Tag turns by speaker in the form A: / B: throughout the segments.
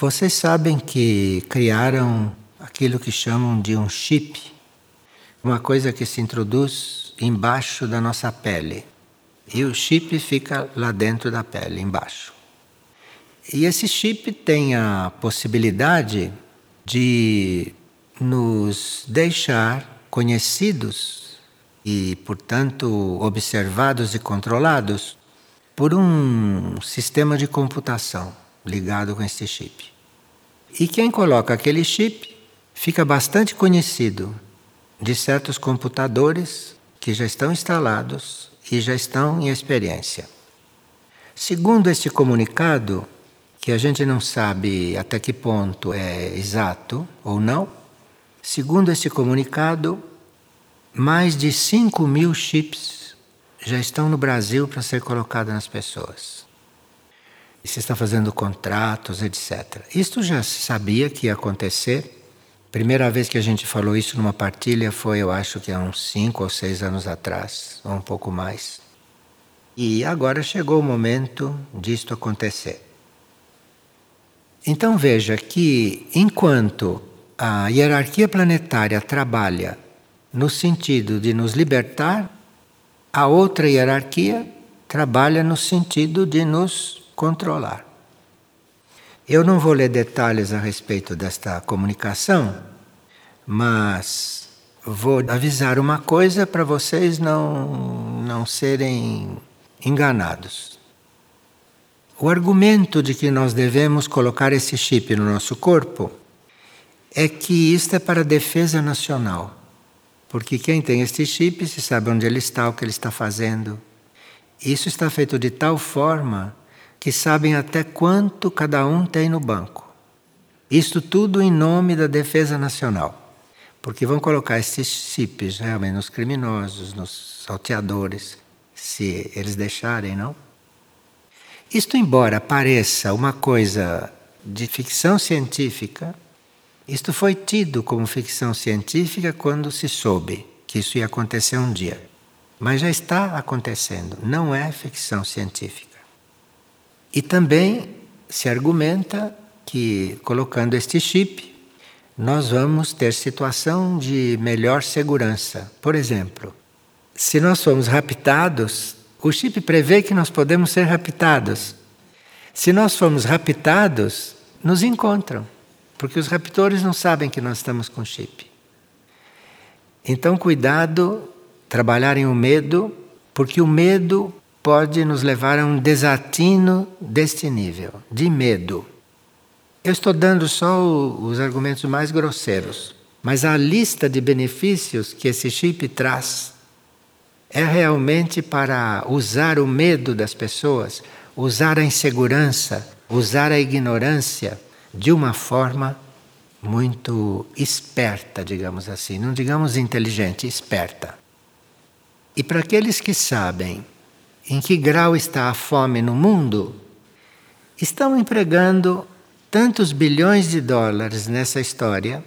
A: Vocês sabem que criaram aquilo que chamam de um chip, uma coisa que se introduz embaixo da nossa pele. E o chip fica lá dentro da pele, embaixo. E esse chip tem a possibilidade de nos deixar conhecidos e, portanto, observados e controlados por um sistema de computação ligado com esse chip. E quem coloca aquele chip fica bastante conhecido de certos computadores que já estão instalados e já estão em experiência. Segundo este comunicado, que a gente não sabe até que ponto é exato ou não, segundo este comunicado, mais de 5 mil chips já estão no Brasil para ser colocados nas pessoas se está fazendo contratos, etc. Isto já se sabia que ia acontecer. Primeira vez que a gente falou isso numa partilha foi, eu acho que há uns cinco ou seis anos atrás, ou um pouco mais. E agora chegou o momento disto acontecer. Então veja que enquanto a hierarquia planetária trabalha no sentido de nos libertar, a outra hierarquia trabalha no sentido de nos controlar. Eu não vou ler detalhes a respeito desta comunicação, mas vou avisar uma coisa para vocês não, não serem enganados. O argumento de que nós devemos colocar esse chip no nosso corpo é que isto é para defesa nacional. Porque quem tem este chip se sabe onde ele está, o que ele está fazendo. Isso está feito de tal forma que sabem até quanto cada um tem no banco. Isto tudo em nome da defesa nacional. Porque vão colocar esses chips realmente nos criminosos, nos salteadores, se eles deixarem, não? Isto, embora pareça uma coisa de ficção científica, isto foi tido como ficção científica quando se soube que isso ia acontecer um dia. Mas já está acontecendo, não é ficção científica. E também se argumenta que, colocando este chip, nós vamos ter situação de melhor segurança. Por exemplo, se nós formos raptados, o chip prevê que nós podemos ser raptados. Se nós formos raptados, nos encontram, porque os raptores não sabem que nós estamos com chip. Então, cuidado, trabalharem o medo, porque o medo pode nos levar a um desatino deste nível, de medo. Eu estou dando só os argumentos mais grosseiros, mas a lista de benefícios que esse chip traz é realmente para usar o medo das pessoas, usar a insegurança, usar a ignorância de uma forma muito esperta, digamos assim, não digamos inteligente, esperta. E para aqueles que sabem em que grau está a fome no mundo, estão empregando tantos bilhões de dólares nessa história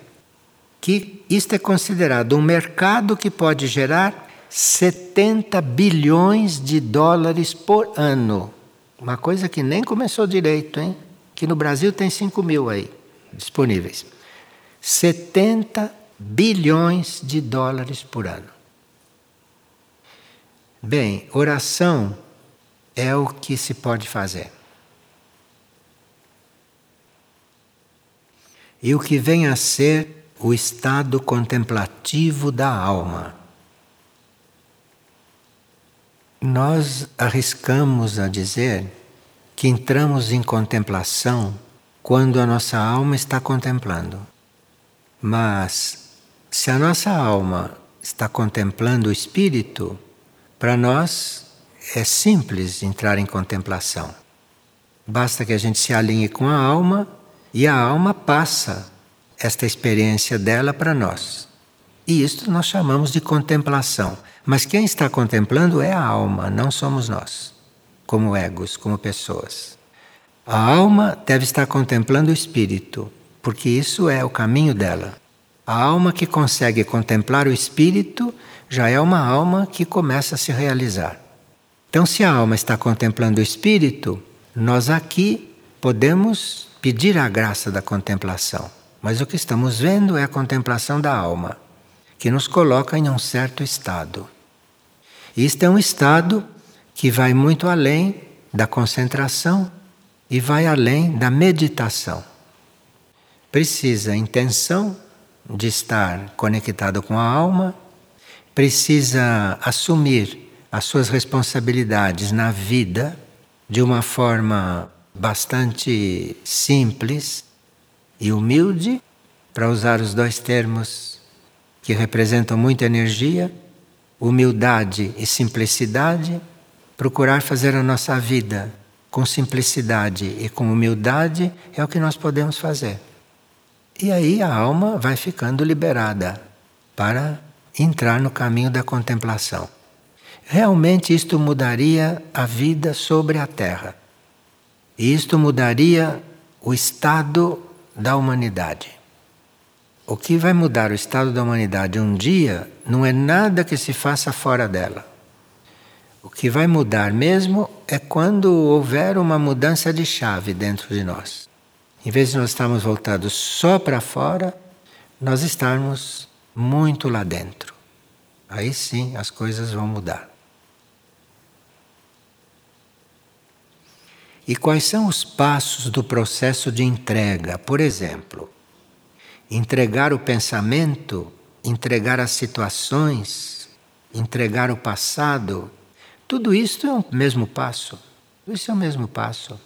A: que isto é considerado um mercado que pode gerar 70 bilhões de dólares por ano. Uma coisa que nem começou direito, hein? Que no Brasil tem 5 mil aí disponíveis. 70 bilhões de dólares por ano. Bem, oração é o que se pode fazer. E o que vem a ser o estado contemplativo da alma. Nós arriscamos a dizer que entramos em contemplação quando a nossa alma está contemplando. Mas se a nossa alma está contemplando o espírito, para nós é simples entrar em contemplação. Basta que a gente se alinhe com a alma e a alma passa esta experiência dela para nós. E isto nós chamamos de contemplação. Mas quem está contemplando é a alma, não somos nós, como egos, como pessoas. A alma deve estar contemplando o espírito, porque isso é o caminho dela. A alma que consegue contemplar o espírito já é uma alma que começa a se realizar. Então, se a alma está contemplando o espírito, nós aqui podemos pedir a graça da contemplação, mas o que estamos vendo é a contemplação da alma, que nos coloca em um certo estado. E isto é um estado que vai muito além da concentração e vai além da meditação. Precisa intenção de estar conectado com a alma, precisa assumir as suas responsabilidades na vida de uma forma bastante simples e humilde, para usar os dois termos que representam muita energia, humildade e simplicidade, procurar fazer a nossa vida com simplicidade e com humildade é o que nós podemos fazer. E aí a alma vai ficando liberada para entrar no caminho da contemplação. Realmente isto mudaria a vida sobre a Terra. E isto mudaria o estado da humanidade. O que vai mudar o estado da humanidade um dia não é nada que se faça fora dela. O que vai mudar mesmo é quando houver uma mudança de chave dentro de nós. Em vez de nós estarmos voltados só para fora, nós estarmos muito lá dentro. Aí sim as coisas vão mudar. E quais são os passos do processo de entrega? Por exemplo, entregar o pensamento, entregar as situações, entregar o passado, tudo isso é o mesmo passo. Isso é o mesmo passo.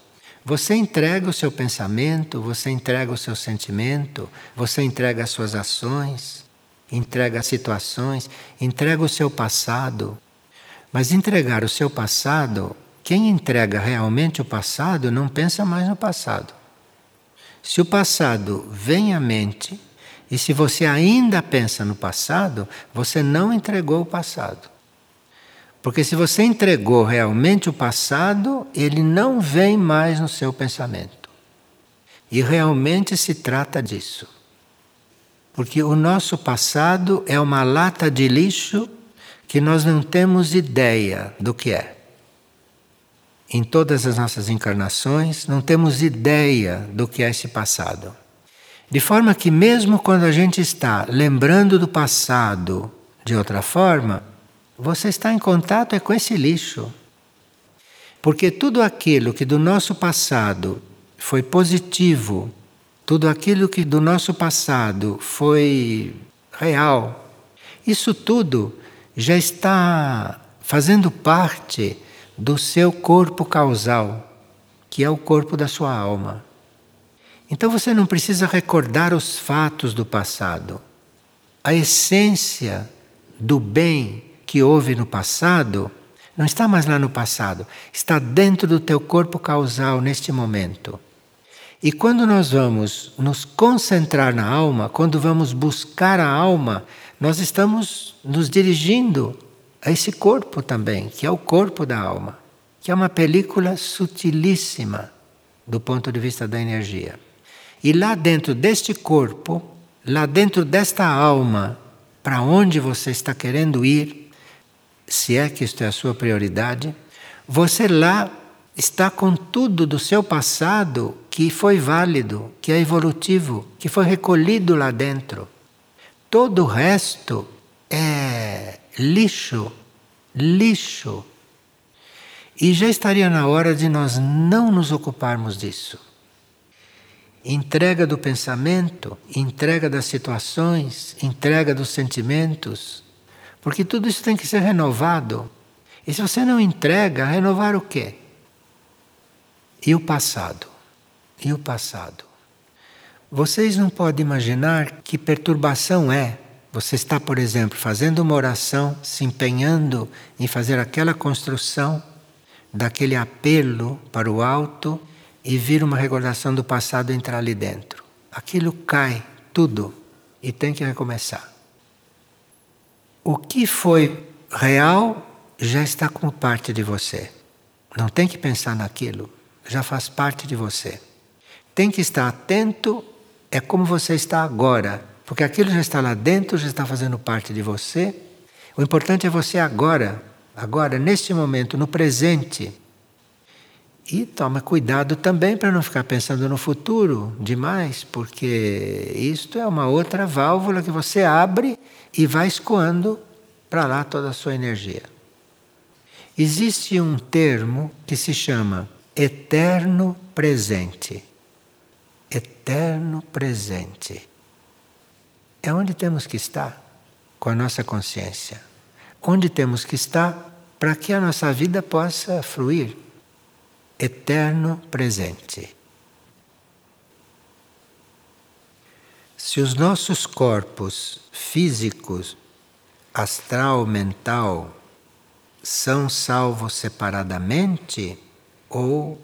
A: Você entrega o seu pensamento, você entrega o seu sentimento, você entrega as suas ações, entrega situações, entrega o seu passado. Mas entregar o seu passado, quem entrega realmente o passado não pensa mais no passado. Se o passado vem à mente, e se você ainda pensa no passado, você não entregou o passado. Porque se você entregou realmente o passado, ele não vem mais no seu pensamento. E realmente se trata disso. Porque o nosso passado é uma lata de lixo que nós não temos ideia do que é. Em todas as nossas encarnações, não temos ideia do que é esse passado. De forma que, mesmo quando a gente está lembrando do passado de outra forma, você está em contato é com esse lixo. Porque tudo aquilo que do nosso passado foi positivo, tudo aquilo que do nosso passado foi real, isso tudo já está fazendo parte do seu corpo causal, que é o corpo da sua alma. Então você não precisa recordar os fatos do passado. A essência do bem que houve no passado não está mais lá no passado, está dentro do teu corpo causal neste momento. E quando nós vamos nos concentrar na alma, quando vamos buscar a alma, nós estamos nos dirigindo a esse corpo também, que é o corpo da alma, que é uma película sutilíssima do ponto de vista da energia. E lá dentro deste corpo, lá dentro desta alma, para onde você está querendo ir, se é que isto é a sua prioridade, você lá está com tudo do seu passado que foi válido, que é evolutivo, que foi recolhido lá dentro. Todo o resto é lixo, lixo. E já estaria na hora de nós não nos ocuparmos disso. Entrega do pensamento, entrega das situações, entrega dos sentimentos, porque tudo isso tem que ser renovado. E se você não entrega, renovar o quê? E o passado? E o passado? Vocês não podem imaginar que perturbação é. Você está, por exemplo, fazendo uma oração, se empenhando em fazer aquela construção, daquele apelo para o alto e vir uma recordação do passado entrar ali dentro. Aquilo cai tudo e tem que recomeçar. O que foi real já está como parte de você. Não tem que pensar naquilo, já faz parte de você. Tem que estar atento, é como você está agora, porque aquilo já está lá dentro, já está fazendo parte de você. O importante é você agora, agora, neste momento, no presente. E toma cuidado também para não ficar pensando no futuro demais, porque isto é uma outra válvula que você abre e vai escoando para lá toda a sua energia. Existe um termo que se chama eterno presente. Eterno presente. É onde temos que estar com a nossa consciência. Onde temos que estar para que a nossa vida possa fluir eterno presente. Se os nossos corpos físicos, astral, mental, são salvos separadamente ou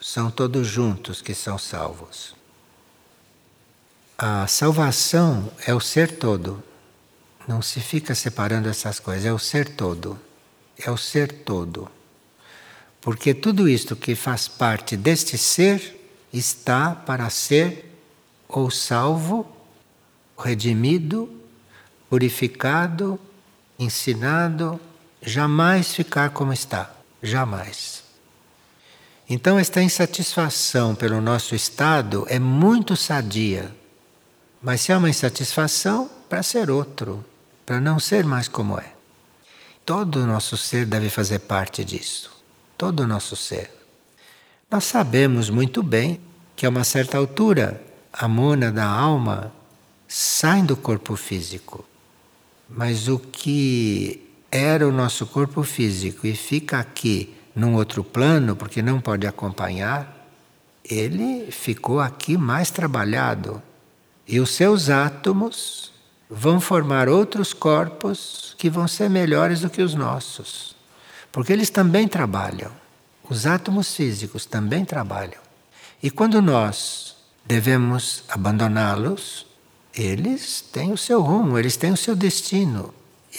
A: são todos juntos que são salvos? A salvação é o ser todo. Não se fica separando essas coisas, é o ser todo. É o ser todo. Porque tudo isto que faz parte deste ser está para ser ou salvo, redimido, purificado, ensinado, jamais ficar como está. Jamais. Então, esta insatisfação pelo nosso estado é muito sadia. Mas se é uma insatisfação, para ser outro, para não ser mais como é. Todo o nosso ser deve fazer parte disso todo o nosso ser. Nós sabemos muito bem que a uma certa altura a mona da alma sai do corpo físico. Mas o que era o nosso corpo físico e fica aqui num outro plano, porque não pode acompanhar, ele ficou aqui mais trabalhado. E os seus átomos vão formar outros corpos que vão ser melhores do que os nossos. Porque eles também trabalham. Os átomos físicos também trabalham. E quando nós devemos abandoná-los, eles têm o seu rumo, eles têm o seu destino.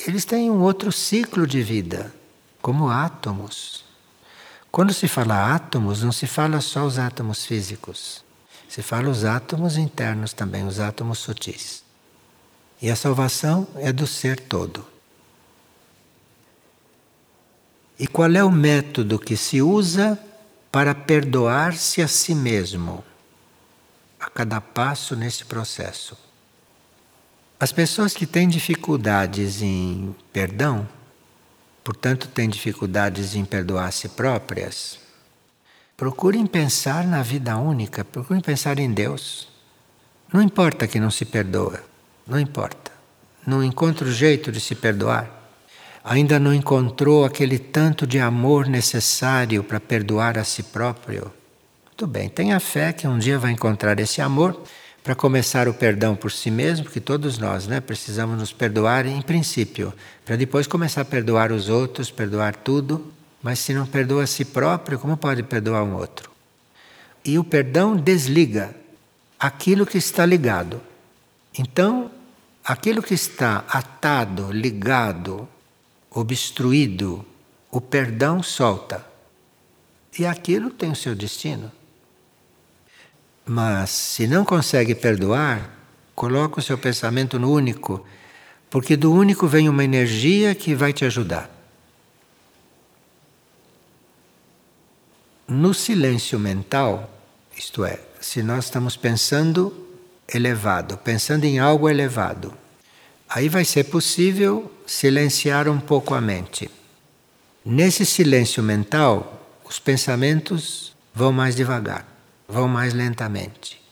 A: Eles têm um outro ciclo de vida, como átomos. Quando se fala átomos, não se fala só os átomos físicos. Se fala os átomos internos também, os átomos sutis. E a salvação é do ser todo. E qual é o método que se usa para perdoar-se a si mesmo a cada passo nesse processo? As pessoas que têm dificuldades em perdão, portanto têm dificuldades em perdoar a si próprias, procurem pensar na vida única, procurem pensar em Deus. Não importa que não se perdoa, não importa. Não encontra o jeito de se perdoar ainda não encontrou aquele tanto de amor necessário para perdoar a si próprio, muito bem, tenha fé que um dia vai encontrar esse amor para começar o perdão por si mesmo, porque todos nós né, precisamos nos perdoar em princípio, para depois começar a perdoar os outros, perdoar tudo. Mas se não perdoa a si próprio, como pode perdoar um outro? E o perdão desliga aquilo que está ligado. Então, aquilo que está atado, ligado, obstruído, o perdão solta. E aquilo tem o seu destino. Mas se não consegue perdoar, coloca o seu pensamento no único, porque do único vem uma energia que vai te ajudar. No silêncio mental, isto é, se nós estamos pensando elevado, pensando em algo elevado, Aí vai ser possível silenciar um pouco a mente. Nesse silêncio mental, os pensamentos vão mais devagar, vão mais lentamente.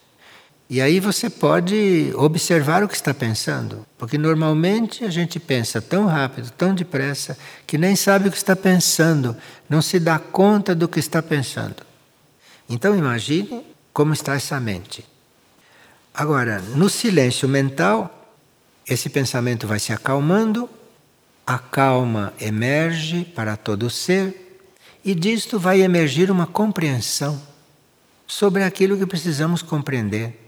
A: E aí você pode observar o que está pensando, porque normalmente a gente pensa tão rápido, tão depressa, que nem sabe o que está pensando, não se dá conta do que está pensando. Então imagine como está essa mente. Agora, no silêncio mental, esse pensamento vai se acalmando, a calma emerge para todo o ser, e disto vai emergir uma compreensão sobre aquilo que precisamos compreender.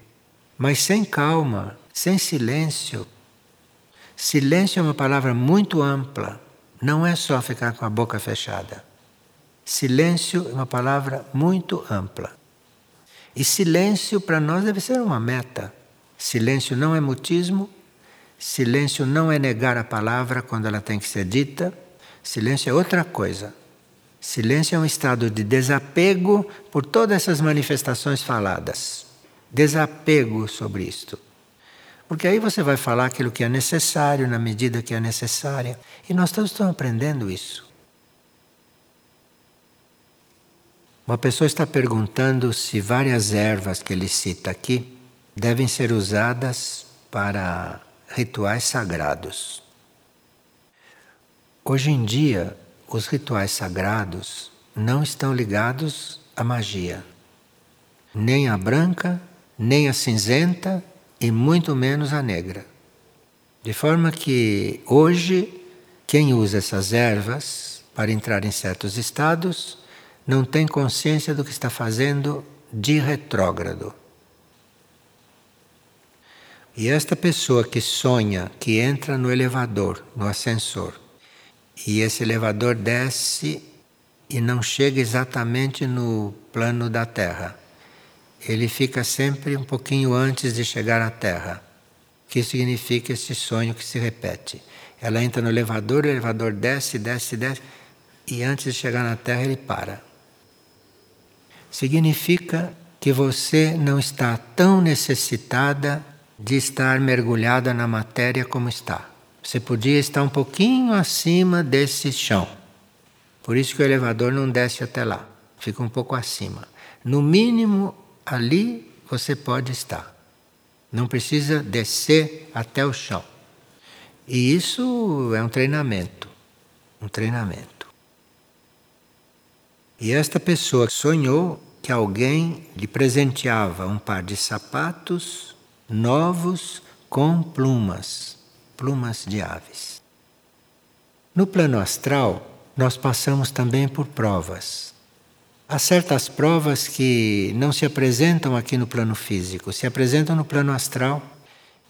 A: Mas sem calma, sem silêncio. Silêncio é uma palavra muito ampla, não é só ficar com a boca fechada. Silêncio é uma palavra muito ampla. E silêncio para nós deve ser uma meta. Silêncio não é mutismo, Silêncio não é negar a palavra quando ela tem que ser dita. Silêncio é outra coisa. Silêncio é um estado de desapego por todas essas manifestações faladas. Desapego sobre isto. Porque aí você vai falar aquilo que é necessário na medida que é necessária. E nós todos estamos aprendendo isso. Uma pessoa está perguntando se várias ervas que ele cita aqui devem ser usadas para rituais sagrados. Hoje em dia, os rituais sagrados não estão ligados à magia, nem a branca, nem a cinzenta e muito menos a negra. De forma que hoje, quem usa essas ervas para entrar em certos estados não tem consciência do que está fazendo de retrógrado. E esta pessoa que sonha que entra no elevador, no ascensor, e esse elevador desce e não chega exatamente no plano da Terra. Ele fica sempre um pouquinho antes de chegar à Terra. O que significa esse sonho que se repete? Ela entra no elevador, o elevador desce, desce, desce, e antes de chegar na Terra ele para significa que você não está tão necessitada de estar mergulhada na matéria como está. Você podia estar um pouquinho acima desse chão. Por isso que o elevador não desce até lá, fica um pouco acima. No mínimo, ali você pode estar. Não precisa descer até o chão. E isso é um treinamento. Um treinamento. E esta pessoa sonhou que alguém lhe presenteava um par de sapatos novos com plumas, plumas de aves. No plano astral, nós passamos também por provas. Há certas provas que não se apresentam aqui no plano físico, se apresentam no plano astral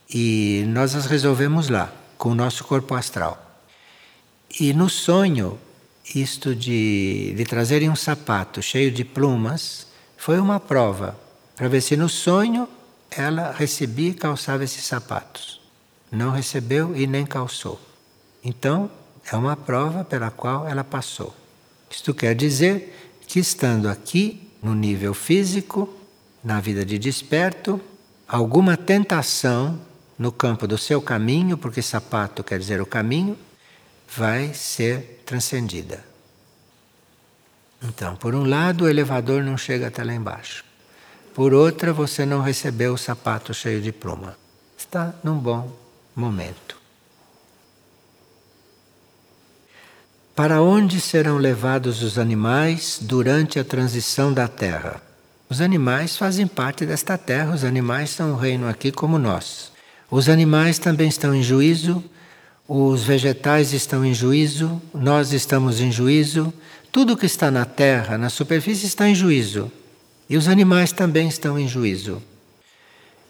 A: e nós as resolvemos lá, com o nosso corpo astral. E no sonho, isto de, de trazerem um sapato cheio de plumas foi uma prova para ver se no sonho ela recebia e calçava esses sapatos. Não recebeu e nem calçou. Então, é uma prova pela qual ela passou. Isto quer dizer que, estando aqui, no nível físico, na vida de desperto, alguma tentação no campo do seu caminho, porque sapato quer dizer o caminho, vai ser transcendida. Então, por um lado, o elevador não chega até lá embaixo. Por outra, você não recebeu o sapato cheio de pluma. Está num bom momento. Para onde serão levados os animais durante a transição da Terra? Os animais fazem parte desta Terra, os animais são um reino aqui como nós. Os animais também estão em juízo os vegetais estão em juízo, nós estamos em juízo, tudo que está na terra, na superfície, está em juízo. E os animais também estão em juízo.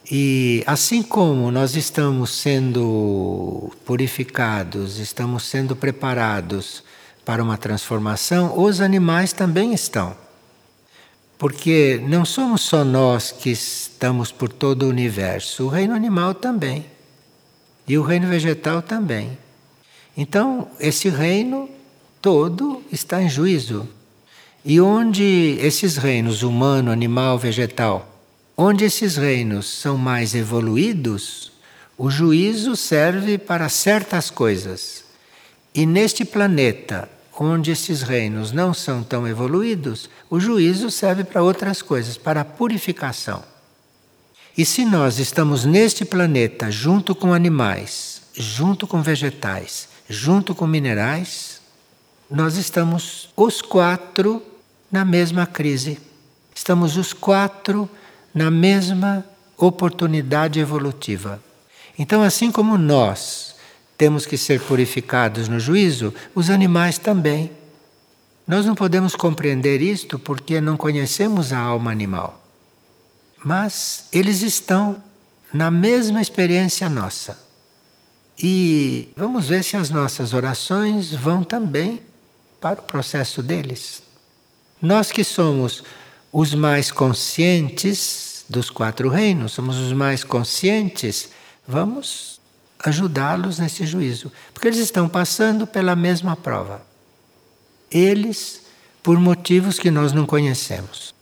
A: E assim como nós estamos sendo purificados, estamos sendo preparados para uma transformação, os animais também estão. Porque não somos só nós que estamos por todo o universo, o reino animal também. E o reino vegetal também. Então, esse reino todo está em juízo. E onde esses reinos, humano, animal, vegetal, onde esses reinos são mais evoluídos, o juízo serve para certas coisas. E neste planeta, onde esses reinos não são tão evoluídos, o juízo serve para outras coisas, para a purificação. E se nós estamos neste planeta junto com animais, junto com vegetais, junto com minerais, nós estamos os quatro na mesma crise. Estamos os quatro na mesma oportunidade evolutiva. Então, assim como nós temos que ser purificados no juízo, os animais também. Nós não podemos compreender isto porque não conhecemos a alma animal mas eles estão na mesma experiência nossa. E vamos ver se as nossas orações vão também para o processo deles. Nós que somos os mais conscientes dos quatro reinos, somos os mais conscientes, vamos ajudá-los nesse juízo, porque eles estão passando pela mesma prova. Eles, por motivos que nós não conhecemos.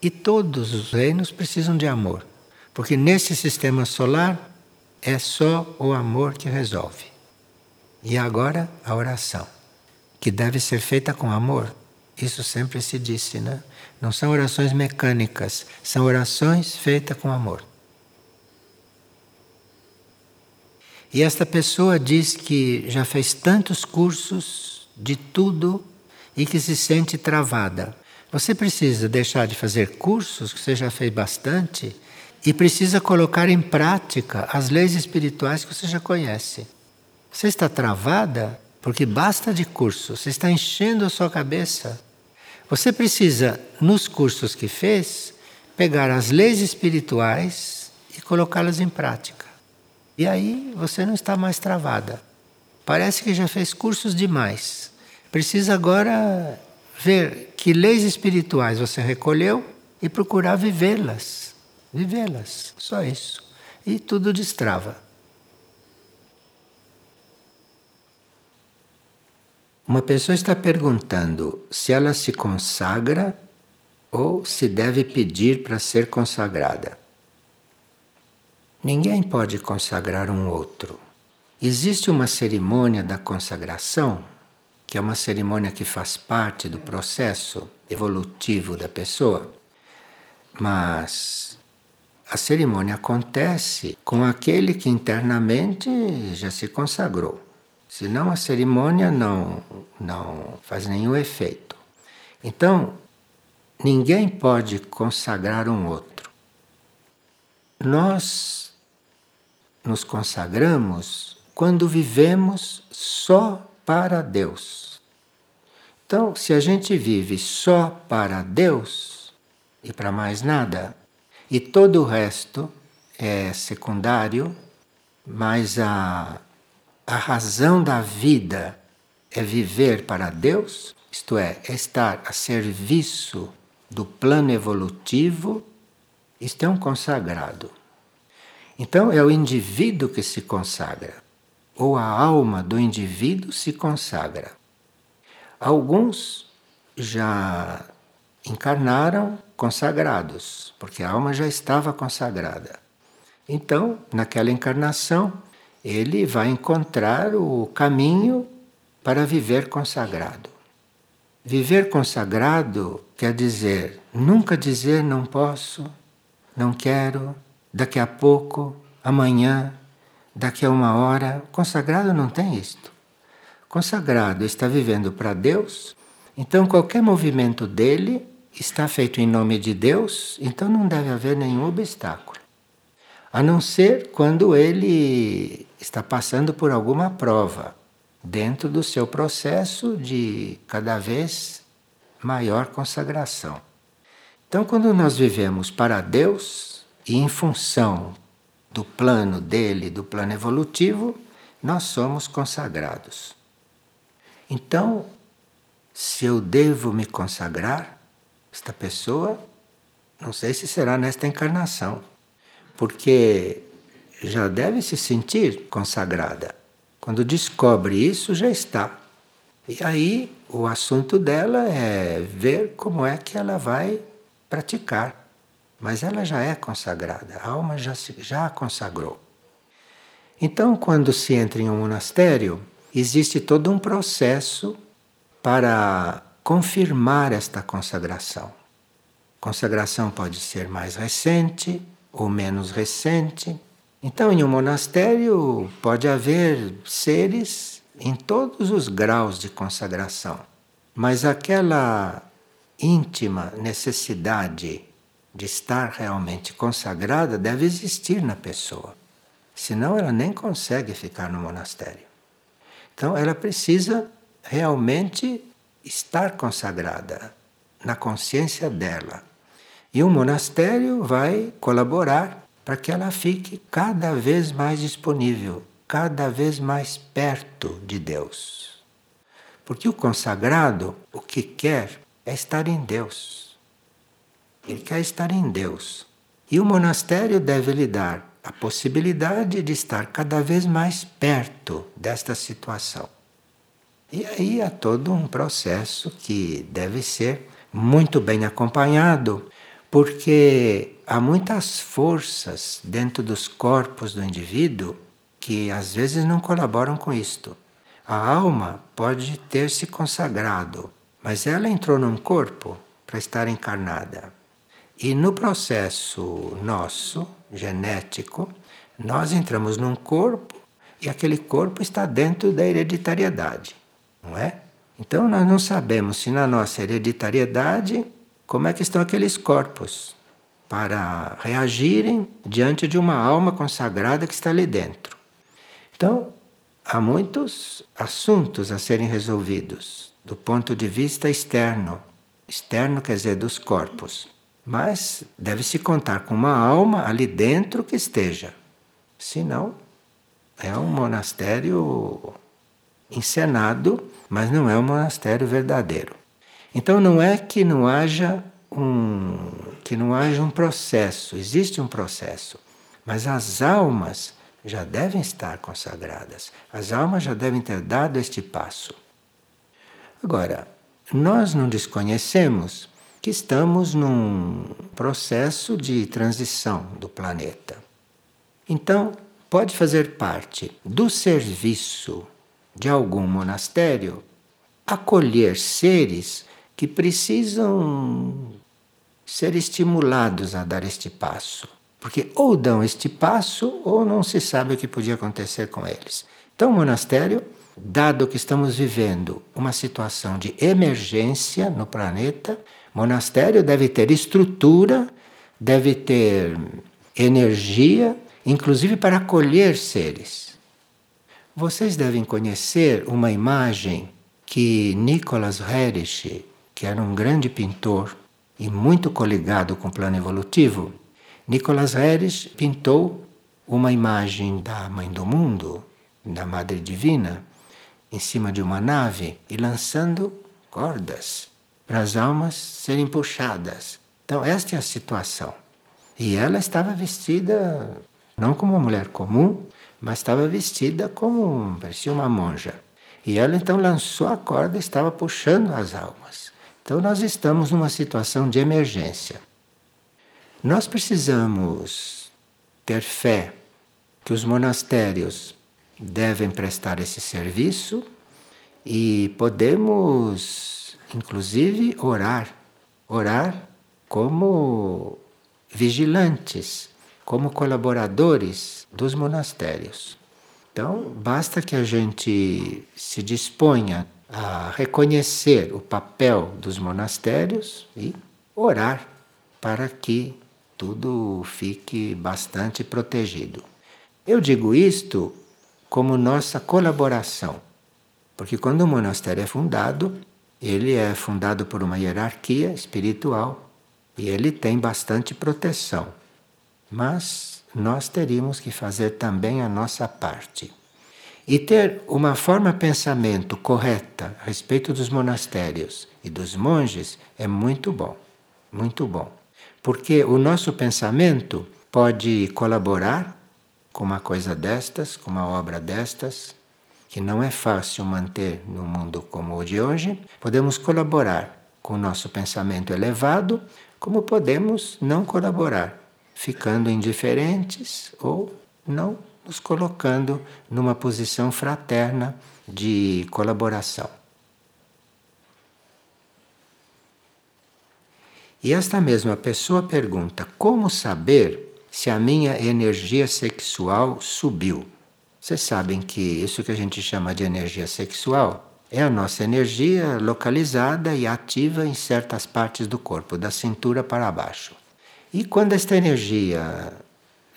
A: E todos os reinos precisam de amor, porque nesse sistema solar é só o amor que resolve. E agora a oração, que deve ser feita com amor. Isso sempre se disse, né? Não são orações mecânicas, são orações feitas com amor. E esta pessoa diz que já fez tantos cursos de tudo e que se sente travada. Você precisa deixar de fazer cursos, que você já fez bastante, e precisa colocar em prática as leis espirituais que você já conhece. Você está travada porque basta de curso, você está enchendo a sua cabeça. Você precisa, nos cursos que fez, pegar as leis espirituais e colocá-las em prática. E aí você não está mais travada. Parece que já fez cursos demais. Precisa agora ver que leis espirituais você recolheu e procurar vivê-las. Vivê-las, só isso. E tudo destrava. Uma pessoa está perguntando se ela se consagra ou se deve pedir para ser consagrada. Ninguém pode consagrar um outro. Existe uma cerimônia da consagração, que é uma cerimônia que faz parte do processo evolutivo da pessoa, mas a cerimônia acontece com aquele que internamente já se consagrou. Senão a cerimônia não, não faz nenhum efeito. Então, ninguém pode consagrar um outro. Nós nos consagramos quando vivemos só para Deus. Então, se a gente vive só para Deus e para mais nada, e todo o resto é secundário, mas a, a razão da vida é viver para Deus, isto é, é estar a serviço do plano evolutivo, isto é um consagrado. Então é o indivíduo que se consagra, ou a alma do indivíduo se consagra. Alguns já encarnaram consagrados, porque a alma já estava consagrada. Então, naquela encarnação, ele vai encontrar o caminho para viver consagrado. Viver consagrado quer dizer nunca dizer não posso, não quero, daqui a pouco, amanhã, daqui a uma hora. Consagrado não tem isto. Consagrado está vivendo para Deus, então qualquer movimento dele está feito em nome de Deus, então não deve haver nenhum obstáculo. A não ser quando ele está passando por alguma prova, dentro do seu processo de cada vez maior consagração. Então, quando nós vivemos para Deus, e em função do plano dele, do plano evolutivo, nós somos consagrados. Então, se eu devo me consagrar, esta pessoa, não sei se será nesta encarnação, porque já deve se sentir consagrada. Quando descobre isso, já está. E aí o assunto dela é ver como é que ela vai praticar mas ela já é consagrada, a alma já, se, já a consagrou. Então, quando se entra em um monastério, existe todo um processo para confirmar esta consagração. Consagração pode ser mais recente ou menos recente. Então, em um monastério pode haver seres em todos os graus de consagração, mas aquela íntima necessidade de estar realmente consagrada deve existir na pessoa. Senão ela nem consegue ficar no monastério. Então ela precisa realmente estar consagrada na consciência dela. E o monastério vai colaborar para que ela fique cada vez mais disponível, cada vez mais perto de Deus. Porque o consagrado, o que quer é estar em Deus. Ele quer estar em Deus. E o monastério deve lhe dar a possibilidade de estar cada vez mais perto desta situação. E aí há todo um processo que deve ser muito bem acompanhado, porque há muitas forças dentro dos corpos do indivíduo que às vezes não colaboram com isto. A alma pode ter se consagrado, mas ela entrou num corpo para estar encarnada. E no processo nosso, genético, nós entramos num corpo e aquele corpo está dentro da hereditariedade não é? Então nós não sabemos se na nossa hereditariedade como é que estão aqueles corpos para reagirem diante de uma alma consagrada que está ali dentro. Então, há muitos assuntos a serem resolvidos do ponto de vista externo. Externo quer dizer dos corpos. Mas deve-se contar com uma alma ali dentro que esteja. Senão, é um monastério encenado, mas não é um monastério verdadeiro. Então não é que não haja um que não haja um processo, existe um processo, mas as almas já devem estar consagradas. As almas já devem ter dado este passo. Agora, nós não desconhecemos que estamos num processo de transição do planeta. Então, pode fazer parte do serviço de algum monastério acolher seres que precisam ser estimulados a dar este passo. Porque ou dão este passo ou não se sabe o que podia acontecer com eles. Então, o monastério, dado que estamos vivendo uma situação de emergência no planeta, monastério deve ter estrutura, deve ter energia, inclusive para acolher seres. Vocês devem conhecer uma imagem que Nicholas Herrich, que era um grande pintor e muito coligado com o plano evolutivo, Nicholas Herrich pintou uma imagem da Mãe do Mundo, da Madre Divina, em cima de uma nave e lançando cordas para as almas serem puxadas. Então, esta é a situação. E ela estava vestida não como uma mulher comum, mas estava vestida como parecia uma monja. E ela então lançou a corda e estava puxando as almas. Então nós estamos numa situação de emergência. Nós precisamos ter fé que os monastérios devem prestar esse serviço e podemos, inclusive, orar. Orar como vigilantes como colaboradores dos monastérios. Então, basta que a gente se disponha a reconhecer o papel dos monastérios e orar para que tudo fique bastante protegido. Eu digo isto como nossa colaboração, porque quando o monastério é fundado, ele é fundado por uma hierarquia espiritual e ele tem bastante proteção. Mas nós teríamos que fazer também a nossa parte. E ter uma forma de pensamento correta a respeito dos monastérios e dos monges é muito bom, muito bom. Porque o nosso pensamento pode colaborar com uma coisa destas, com uma obra destas, que não é fácil manter no mundo como o de hoje. Podemos colaborar com o nosso pensamento elevado, como podemos não colaborar ficando indiferentes ou não nos colocando numa posição fraterna de colaboração. E esta mesma pessoa pergunta: como saber se a minha energia sexual subiu? Vocês sabem que isso que a gente chama de energia sexual é a nossa energia localizada e ativa em certas partes do corpo, da cintura para baixo. E quando esta energia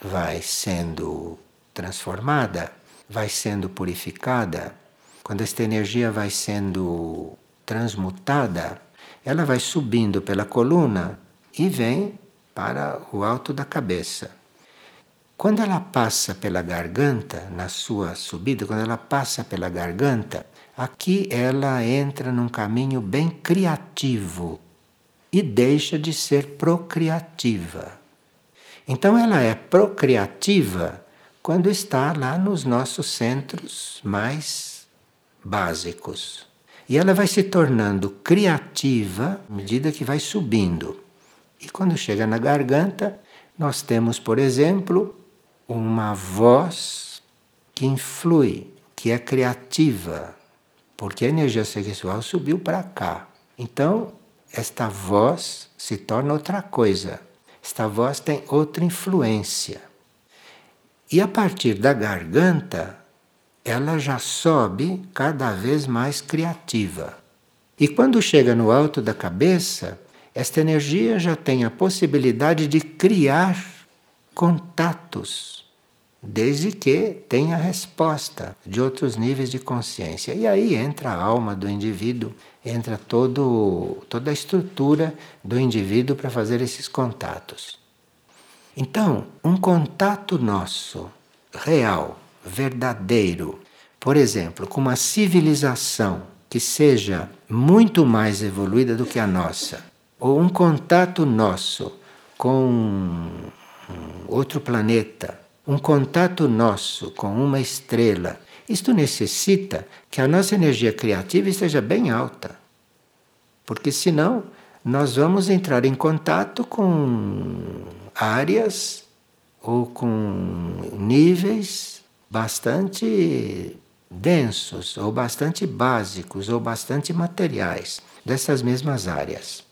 A: vai sendo transformada, vai sendo purificada, quando esta energia vai sendo transmutada, ela vai subindo pela coluna e vem para o alto da cabeça. Quando ela passa pela garganta, na sua subida, quando ela passa pela garganta, aqui ela entra num caminho bem criativo e deixa de ser procriativa. Então ela é procriativa quando está lá nos nossos centros mais básicos. E ela vai se tornando criativa à medida que vai subindo. E quando chega na garganta, nós temos, por exemplo, uma voz que influi, que é criativa, porque a energia sexual subiu para cá. Então, esta voz se torna outra coisa. Esta voz tem outra influência. E a partir da garganta, ela já sobe cada vez mais criativa. E quando chega no alto da cabeça, esta energia já tem a possibilidade de criar contatos, desde que tenha resposta de outros níveis de consciência. E aí entra a alma do indivíduo, entra todo, toda a estrutura do indivíduo para fazer esses contatos. Então, um contato nosso, real, verdadeiro, por exemplo, com uma civilização que seja muito mais evoluída do que a nossa, ou um contato nosso com outro planeta, um contato nosso com uma estrela, isto necessita que a nossa energia criativa esteja bem alta. Porque senão nós vamos entrar em contato com áreas ou com níveis bastante densos, ou bastante básicos, ou bastante materiais dessas mesmas áreas.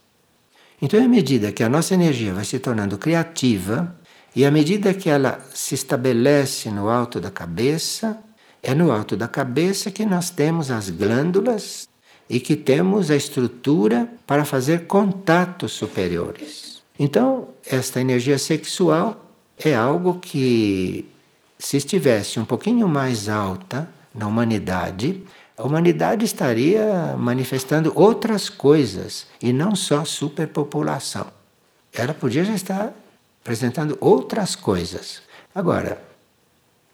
A: Então, à medida que a nossa energia vai se tornando criativa, e à medida que ela se estabelece no alto da cabeça, é no alto da cabeça que nós temos as glândulas e que temos a estrutura para fazer contatos superiores. Então, esta energia sexual é algo que, se estivesse um pouquinho mais alta na humanidade, a humanidade estaria manifestando outras coisas e não só superpopulação. Ela podia já estar apresentando outras coisas. Agora,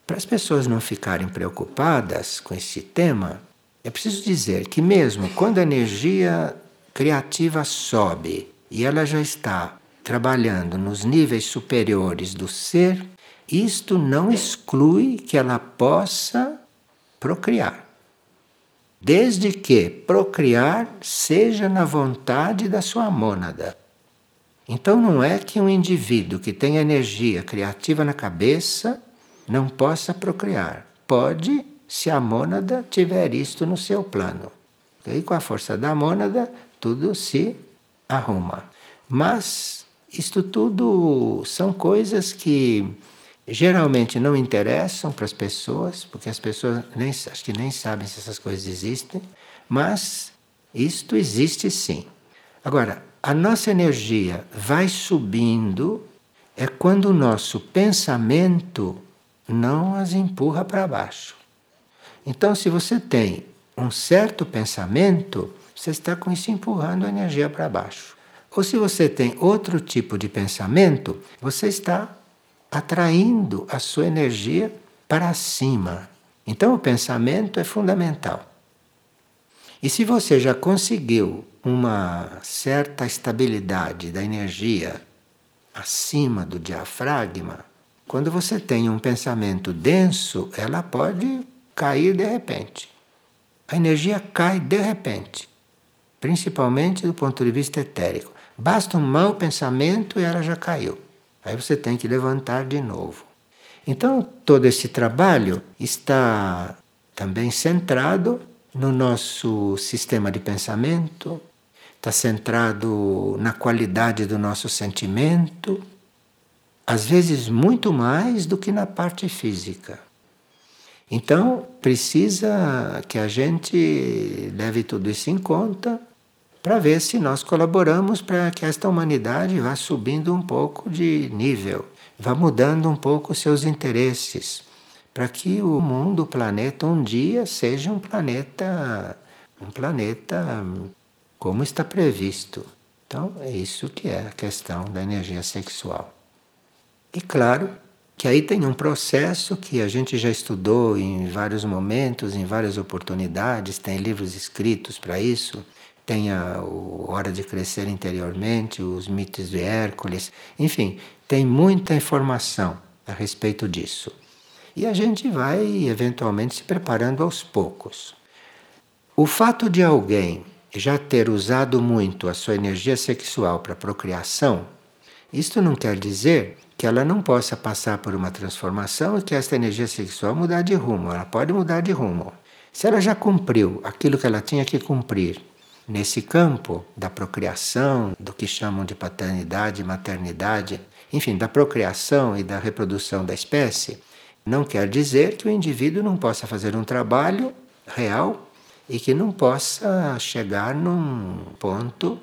A: para as pessoas não ficarem preocupadas com esse tema, é preciso dizer que, mesmo quando a energia criativa sobe e ela já está trabalhando nos níveis superiores do ser, isto não exclui que ela possa procriar desde que procriar seja na vontade da sua mônada. Então não é que um indivíduo que tem energia criativa na cabeça não possa procriar. Pode, se a mônada tiver isto no seu plano. E com a força da mônada, tudo se arruma. Mas isto tudo são coisas que geralmente não interessam para as pessoas, porque as pessoas nem, acho que nem sabem se essas coisas existem, mas isto existe sim. Agora, a nossa energia vai subindo é quando o nosso pensamento não as empurra para baixo. Então, se você tem um certo pensamento, você está com isso empurrando a energia para baixo. Ou se você tem outro tipo de pensamento, você está atraindo a sua energia para cima. Então o pensamento é fundamental. E se você já conseguiu uma certa estabilidade da energia acima do diafragma, quando você tem um pensamento denso, ela pode cair de repente. A energia cai de repente, principalmente do ponto de vista etérico. Basta um mau pensamento e ela já caiu. Aí você tem que levantar de novo. Então, todo esse trabalho está também centrado no nosso sistema de pensamento, está centrado na qualidade do nosso sentimento, às vezes muito mais do que na parte física. Então, precisa que a gente leve tudo isso em conta para ver se nós colaboramos para que esta humanidade vá subindo um pouco de nível, vá mudando um pouco seus interesses, para que o mundo, o planeta, um dia seja um planeta, um planeta como está previsto. Então, é isso que é a questão da energia sexual. E claro que aí tem um processo que a gente já estudou em vários momentos, em várias oportunidades, tem livros escritos para isso tem a Hora de Crescer Interiormente, os mitos de Hércules, enfim, tem muita informação a respeito disso. E a gente vai eventualmente se preparando aos poucos. O fato de alguém já ter usado muito a sua energia sexual para procriação, isto não quer dizer que ela não possa passar por uma transformação e que esta energia sexual mudar de rumo. Ela pode mudar de rumo. Se ela já cumpriu aquilo que ela tinha que cumprir nesse campo da procriação, do que chamam de paternidade maternidade, enfim, da procriação e da reprodução da espécie, não quer dizer que o indivíduo não possa fazer um trabalho real e que não possa chegar num ponto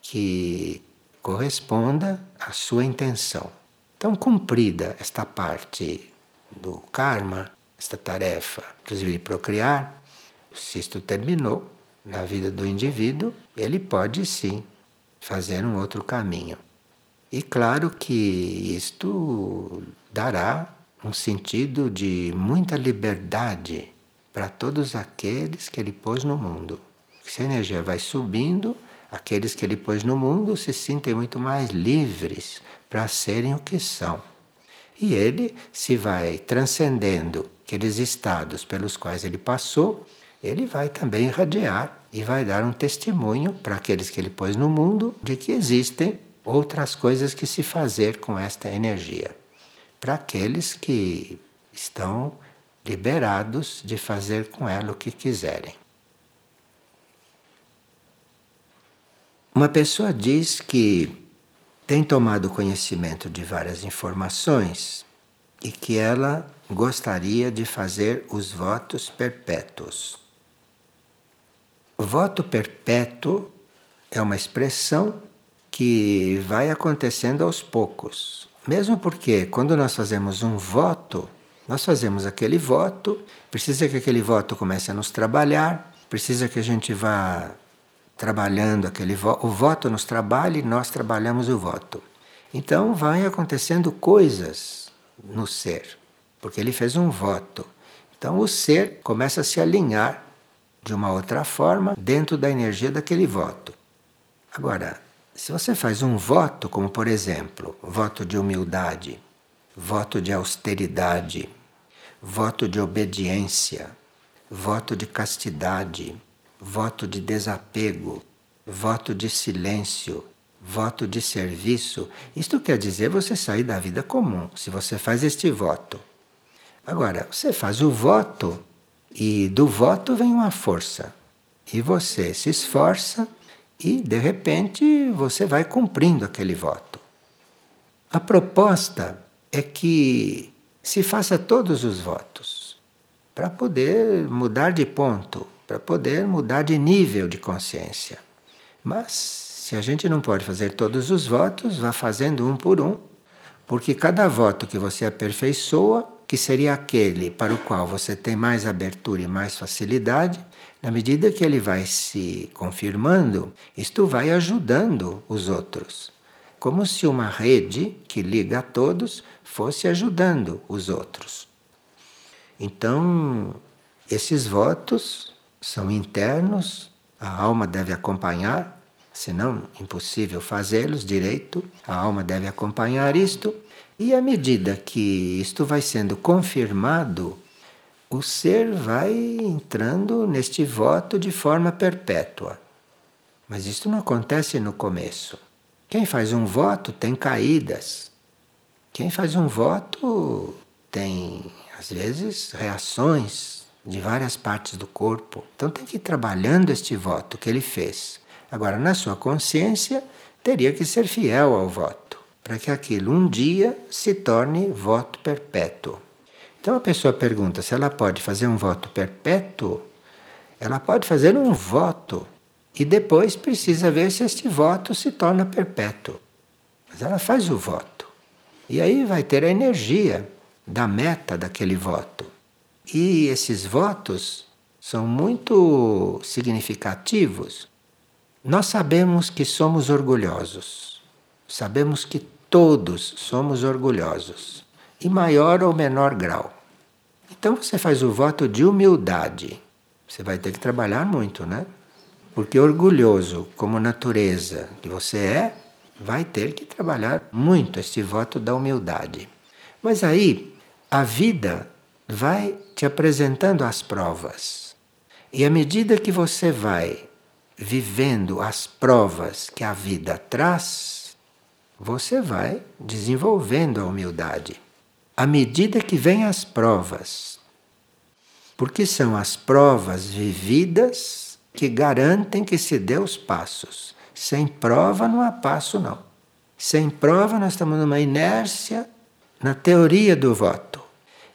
A: que corresponda à sua intenção. Então, cumprida esta parte do karma, esta tarefa, inclusive de procriar, se isto terminou na vida do indivíduo, ele pode sim fazer um outro caminho. E claro que isto dará um sentido de muita liberdade para todos aqueles que ele pôs no mundo. Se a energia vai subindo, aqueles que ele pôs no mundo se sentem muito mais livres para serem o que são. E ele se vai transcendendo aqueles estados pelos quais ele passou, ele vai também irradiar e vai dar um testemunho para aqueles que ele pôs no mundo de que existem outras coisas que se fazer com esta energia. Para aqueles que estão liberados de fazer com ela o que quiserem. Uma pessoa diz que tem tomado conhecimento de várias informações e que ela gostaria de fazer os votos perpétuos. Voto perpétuo é uma expressão que vai acontecendo aos poucos. Mesmo porque quando nós fazemos um voto, nós fazemos aquele voto, precisa que aquele voto comece a nos trabalhar, precisa que a gente vá trabalhando aquele voto, o voto nos trabalha e nós trabalhamos o voto. Então vai acontecendo coisas no ser, porque ele fez um voto. Então o ser começa a se alinhar de uma outra forma dentro da energia daquele voto. Agora, se você faz um voto, como por exemplo, voto de humildade, voto de austeridade, voto de obediência, voto de castidade, voto de desapego, voto de silêncio, voto de serviço. Isto quer dizer você sair da vida comum, se você faz este voto. Agora, você faz o voto e do voto vem uma força. E você se esforça e, de repente, você vai cumprindo aquele voto. A proposta é que se faça todos os votos para poder mudar de ponto, para poder mudar de nível de consciência. Mas se a gente não pode fazer todos os votos, vá fazendo um por um, porque cada voto que você aperfeiçoa, que seria aquele para o qual você tem mais abertura e mais facilidade, na medida que ele vai se confirmando, isto vai ajudando os outros. Como se uma rede que liga a todos fosse ajudando os outros. Então, esses votos são internos, a alma deve acompanhar, senão impossível fazê-los direito, a alma deve acompanhar isto, e à medida que isto vai sendo confirmado, o ser vai entrando neste voto de forma perpétua. Mas isto não acontece no começo. Quem faz um voto tem caídas. Quem faz um voto tem, às vezes, reações de várias partes do corpo. Então tem que ir trabalhando este voto que ele fez. Agora, na sua consciência, teria que ser fiel ao voto, para que aquilo um dia se torne voto perpétuo. Então a pessoa pergunta se ela pode fazer um voto perpétuo. Ela pode fazer um voto e depois precisa ver se este voto se torna perpétuo. Mas ela faz o voto. E aí vai ter a energia da meta daquele voto. E esses votos são muito significativos. Nós sabemos que somos orgulhosos. Sabemos que todos somos orgulhosos, em maior ou menor grau. Então você faz o voto de humildade. Você vai ter que trabalhar muito, né? Porque orgulhoso como natureza que você é, vai ter que trabalhar muito este voto da humildade. Mas aí a vida vai te apresentando as provas. E à medida que você vai vivendo as provas que a vida traz, você vai desenvolvendo a humildade. À medida que vêm as provas, porque são as provas vividas que garantem que se dê os passos. Sem prova não há passo, não. Sem prova, nós estamos numa inércia na teoria do voto.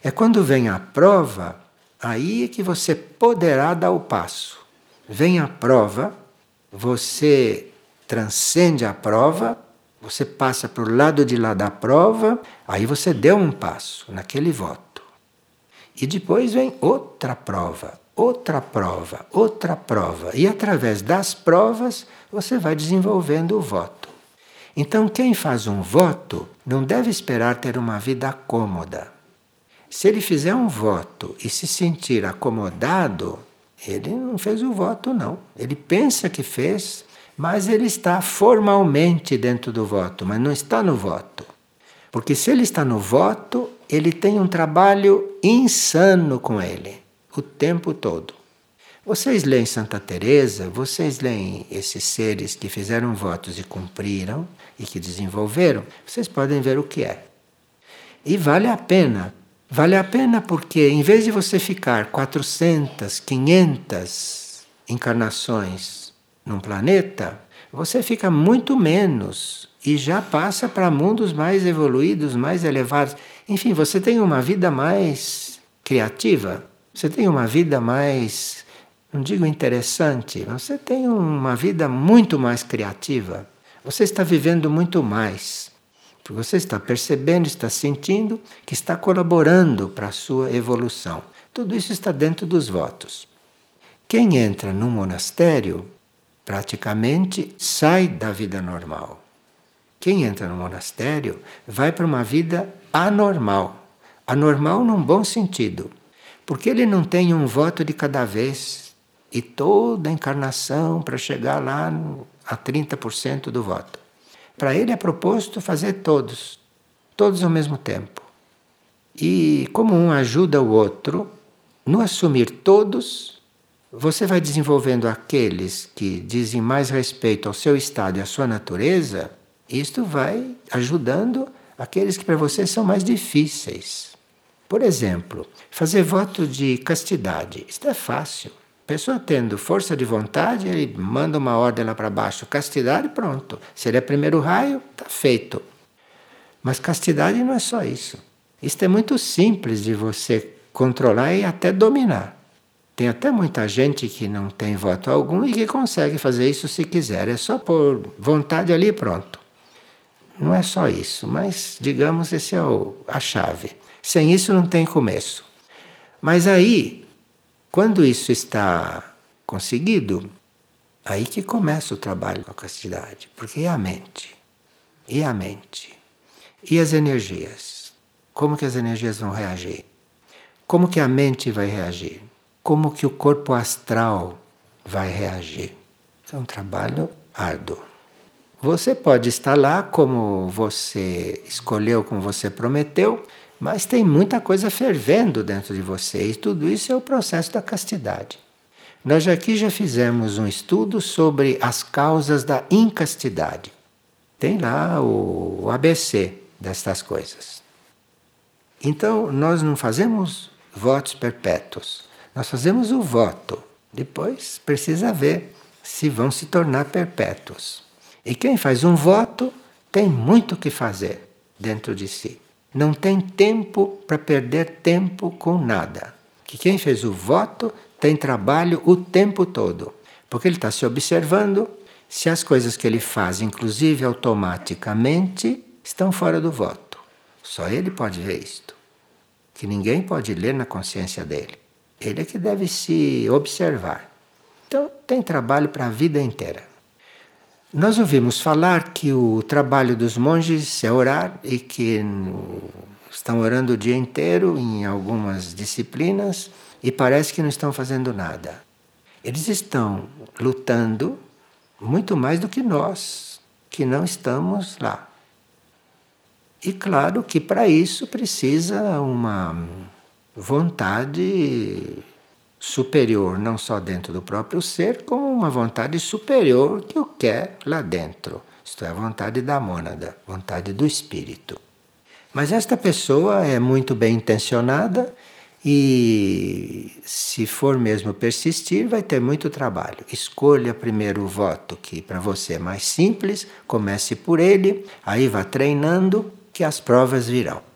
A: É quando vem a prova aí é que você poderá dar o passo. Vem a prova, você transcende a prova, você passa para o lado de lá da prova, aí você deu um passo naquele voto. E depois vem outra prova, outra prova, outra prova. E através das provas você vai desenvolvendo o voto. Então, quem faz um voto não deve esperar ter uma vida cômoda. Se ele fizer um voto e se sentir acomodado, ele não fez o voto, não. Ele pensa que fez, mas ele está formalmente dentro do voto, mas não está no voto. Porque se ele está no voto, ele tem um trabalho insano com ele, o tempo todo. Vocês leem Santa Teresa, vocês leem esses seres que fizeram votos e cumpriram e que desenvolveram, vocês podem ver o que é. E vale a pena Vale a pena porque, em vez de você ficar 400, 500 encarnações num planeta, você fica muito menos e já passa para mundos mais evoluídos, mais elevados. Enfim, você tem uma vida mais criativa, você tem uma vida mais, não digo interessante, você tem uma vida muito mais criativa. Você está vivendo muito mais. Porque você está percebendo, está sentindo que está colaborando para a sua evolução. Tudo isso está dentro dos votos. Quem entra num monastério praticamente sai da vida normal. Quem entra no monastério vai para uma vida anormal. Anormal num bom sentido. Porque ele não tem um voto de cada vez e toda a encarnação para chegar lá a 30% do voto. Para ele é proposto fazer todos, todos ao mesmo tempo. E como um ajuda o outro, no assumir todos, você vai desenvolvendo aqueles que dizem mais respeito ao seu estado e à sua natureza, isto vai ajudando aqueles que para você são mais difíceis. Por exemplo, fazer voto de castidade. Isto é fácil. Pessoa tendo força de vontade, ele manda uma ordem lá para baixo, castidade, pronto. Se ele é primeiro raio, está feito. Mas castidade não é só isso. Isto é muito simples de você controlar e até dominar. Tem até muita gente que não tem voto algum e que consegue fazer isso se quiser. É só por vontade ali e pronto. Não é só isso, mas digamos esse é o, a chave. Sem isso não tem começo. Mas aí quando isso está conseguido, aí que começa o trabalho com a castidade, porque é a mente. E a mente? E as energias? Como que as energias vão reagir? Como que a mente vai reagir? Como que o corpo astral vai reagir? É um trabalho árduo. Você pode estar lá como você escolheu, como você prometeu, mas tem muita coisa fervendo dentro de você e tudo isso é o processo da castidade. Nós aqui já fizemos um estudo sobre as causas da incastidade. Tem lá o ABC destas coisas. Então, nós não fazemos votos perpétuos. Nós fazemos o voto. Depois precisa ver se vão se tornar perpétuos. E quem faz um voto tem muito o que fazer dentro de si não tem tempo para perder tempo com nada. Que quem fez o voto tem trabalho o tempo todo, porque ele está se observando se as coisas que ele faz, inclusive automaticamente, estão fora do voto. Só ele pode ver isto. Que ninguém pode ler na consciência dele. Ele é que deve se observar. Então, tem trabalho para a vida inteira. Nós ouvimos falar que o trabalho dos monges é orar e que estão orando o dia inteiro em algumas disciplinas e parece que não estão fazendo nada. Eles estão lutando muito mais do que nós, que não estamos lá. E claro que para isso precisa uma vontade superior, não só dentro do próprio ser, como uma vontade superior que o quer lá dentro. Isto é, a vontade da mônada, vontade do espírito. Mas esta pessoa é muito bem intencionada e, se for mesmo persistir, vai ter muito trabalho. Escolha primeiro o voto que para você é mais simples, comece por ele, aí vá treinando que as provas virão.